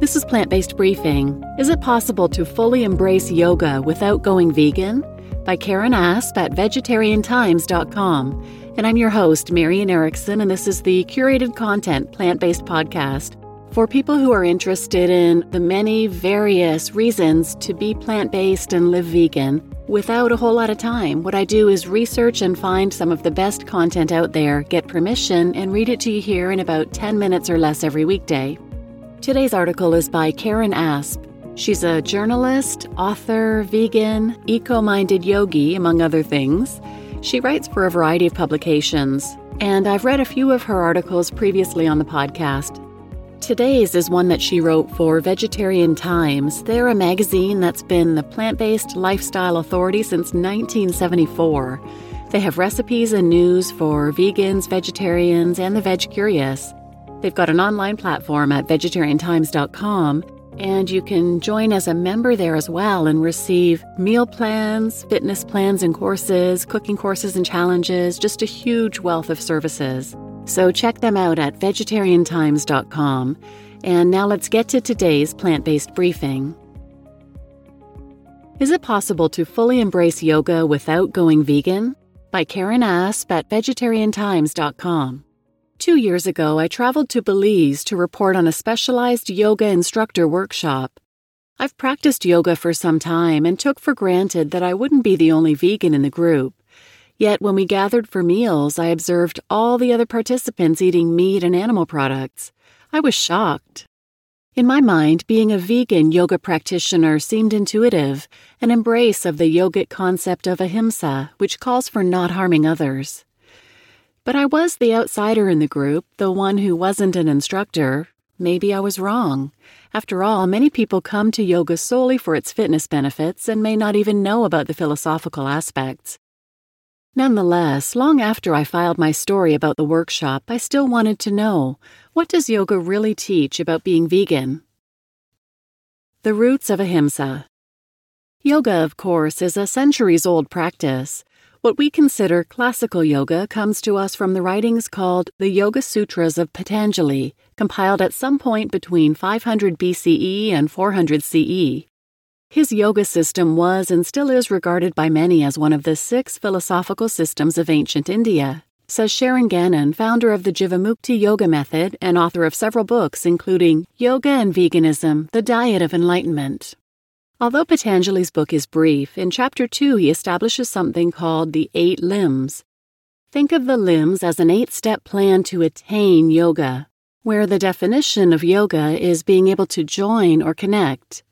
This is Plant Based Briefing. Is it possible to fully embrace yoga without going vegan? By Karen Asp at vegetariantimes.com. And I'm your host, Marian Erickson, and this is the curated content plant based podcast for people who are interested in the many various reasons to be plant based and live vegan without a whole lot of time. What I do is research and find some of the best content out there, get permission, and read it to you here in about 10 minutes or less every weekday. Today's article is by Karen Asp. She's a journalist, author, vegan, eco minded yogi, among other things. She writes for a variety of publications, and I've read a few of her articles previously on the podcast. Today's is one that she wrote for Vegetarian Times. They're a magazine that's been the plant based lifestyle authority since 1974. They have recipes and news for vegans, vegetarians, and the veg curious. They've got an online platform at vegetariantimes.com, and you can join as a member there as well and receive meal plans, fitness plans and courses, cooking courses and challenges, just a huge wealth of services. So check them out at vegetariantimes.com. And now let's get to today's plant based briefing. Is it possible to fully embrace yoga without going vegan? By Karen Asp at vegetariantimes.com. Two years ago, I traveled to Belize to report on a specialized yoga instructor workshop. I've practiced yoga for some time and took for granted that I wouldn't be the only vegan in the group. Yet, when we gathered for meals, I observed all the other participants eating meat and animal products. I was shocked. In my mind, being a vegan yoga practitioner seemed intuitive, an embrace of the yogic concept of ahimsa, which calls for not harming others. But I was the outsider in the group, the one who wasn't an instructor. Maybe I was wrong. After all, many people come to yoga solely for its fitness benefits and may not even know about the philosophical aspects. Nonetheless, long after I filed my story about the workshop, I still wanted to know what does yoga really teach about being vegan? The roots of ahimsa. Yoga, of course, is a centuries old practice. What we consider classical yoga comes to us from the writings called the Yoga Sutras of Patanjali, compiled at some point between 500 BCE and 400 CE. His yoga system was and still is regarded by many as one of the six philosophical systems of ancient India, says Sharon Gannon, founder of the Jivamukti Yoga Method and author of several books, including Yoga and Veganism The Diet of Enlightenment. Although Patanjali's book is brief, in Chapter 2 he establishes something called the Eight Limbs. Think of the limbs as an eight step plan to attain yoga, where the definition of yoga is being able to join or connect.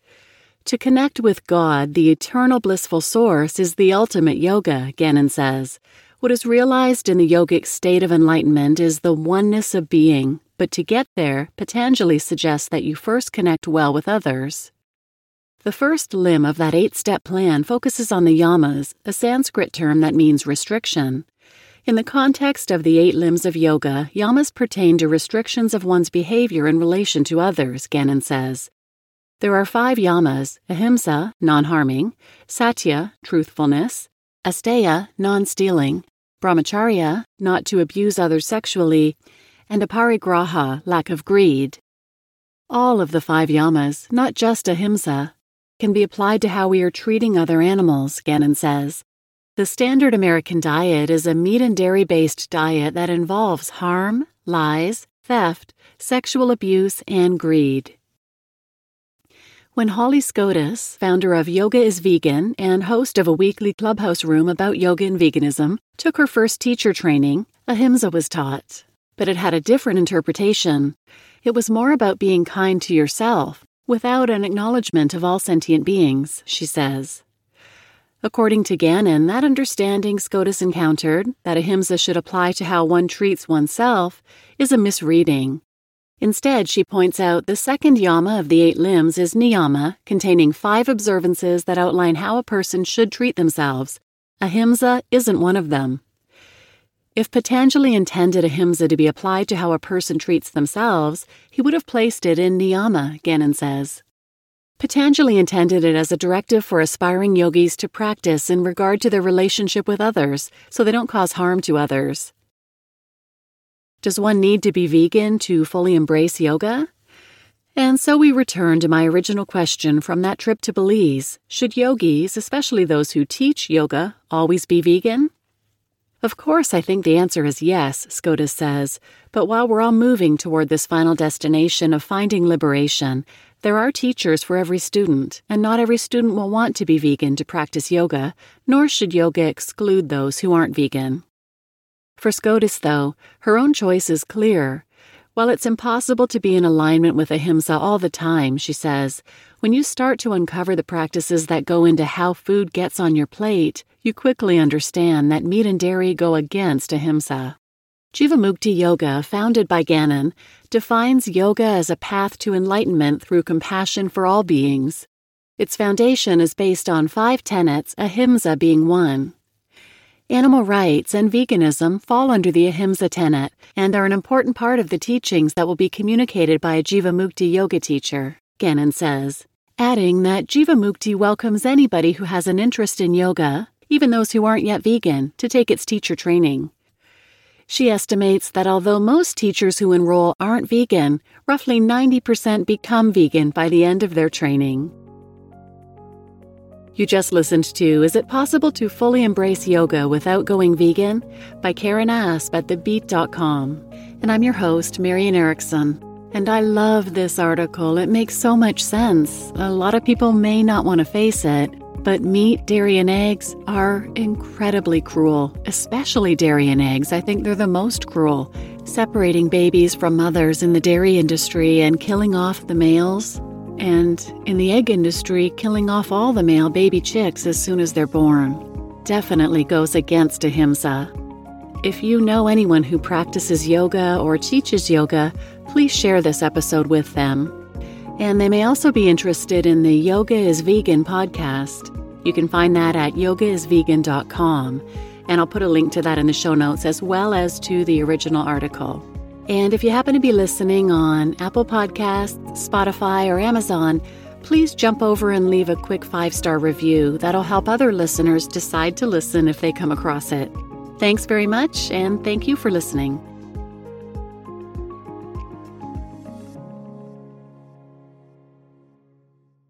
To connect with God, the eternal blissful source, is the ultimate yoga, Gannon says. What is realized in the yogic state of enlightenment is the oneness of being, but to get there, Patanjali suggests that you first connect well with others. The first limb of that eight step plan focuses on the yamas, a Sanskrit term that means restriction. In the context of the eight limbs of yoga, yamas pertain to restrictions of one's behavior in relation to others, Gannon says. There are five yamas ahimsa, non harming, satya, truthfulness, asteya, non stealing, brahmacharya, not to abuse others sexually, and aparigraha, lack of greed. All of the five yamas, not just ahimsa, can be applied to how we are treating other animals, Gannon says. The standard American diet is a meat and dairy based diet that involves harm, lies, theft, sexual abuse, and greed. When Holly Scotus, founder of Yoga is Vegan and host of a weekly clubhouse room about yoga and veganism, took her first teacher training, ahimsa was taught. But it had a different interpretation. It was more about being kind to yourself without an acknowledgement of all sentient beings, she says. According to Gannon, that understanding Scotus encountered, that ahimsa should apply to how one treats oneself, is a misreading. Instead, she points out the second yama of the eight limbs is niyama, containing five observances that outline how a person should treat themselves. Ahimsa isn't one of them. If Patanjali intended ahimsa to be applied to how a person treats themselves, he would have placed it in niyama, Gannon says. Patanjali intended it as a directive for aspiring yogis to practice in regard to their relationship with others so they don't cause harm to others. Does one need to be vegan to fully embrace yoga? And so we return to my original question from that trip to Belize Should yogis, especially those who teach yoga, always be vegan? Of course, I think the answer is yes, Scotus says, but while we're all moving toward this final destination of finding liberation, there are teachers for every student, and not every student will want to be vegan to practice yoga, nor should yoga exclude those who aren't vegan. For Scotus, though, her own choice is clear. While it's impossible to be in alignment with ahimsa all the time, she says, when you start to uncover the practices that go into how food gets on your plate, you quickly understand that meat and dairy go against ahimsa. Jivamukti Yoga, founded by Gannon, defines yoga as a path to enlightenment through compassion for all beings. Its foundation is based on five tenets, ahimsa being one. Animal rights and veganism fall under the Ahimsa tenet and are an important part of the teachings that will be communicated by a Jivamukti yoga teacher, Gannon says, adding that Jivamukti welcomes anybody who has an interest in yoga, even those who aren't yet vegan, to take its teacher training. She estimates that although most teachers who enroll aren't vegan, roughly 90% become vegan by the end of their training. You just listened to Is It Possible to Fully Embrace Yoga Without Going Vegan? by Karen Asp at TheBeet.com. And I'm your host, Marian Erickson. And I love this article. It makes so much sense. A lot of people may not want to face it, but meat, dairy, and eggs are incredibly cruel, especially dairy and eggs. I think they're the most cruel, separating babies from mothers in the dairy industry and killing off the males and in the egg industry, killing off all the male baby chicks as soon as they're born definitely goes against ahimsa. If you know anyone who practices yoga or teaches yoga, please share this episode with them. And they may also be interested in the Yoga is Vegan podcast. You can find that at yogaisvegan.com, and I'll put a link to that in the show notes as well as to the original article. And if you happen to be listening on Apple Podcasts, Spotify, or Amazon, please jump over and leave a quick five star review. That'll help other listeners decide to listen if they come across it. Thanks very much, and thank you for listening.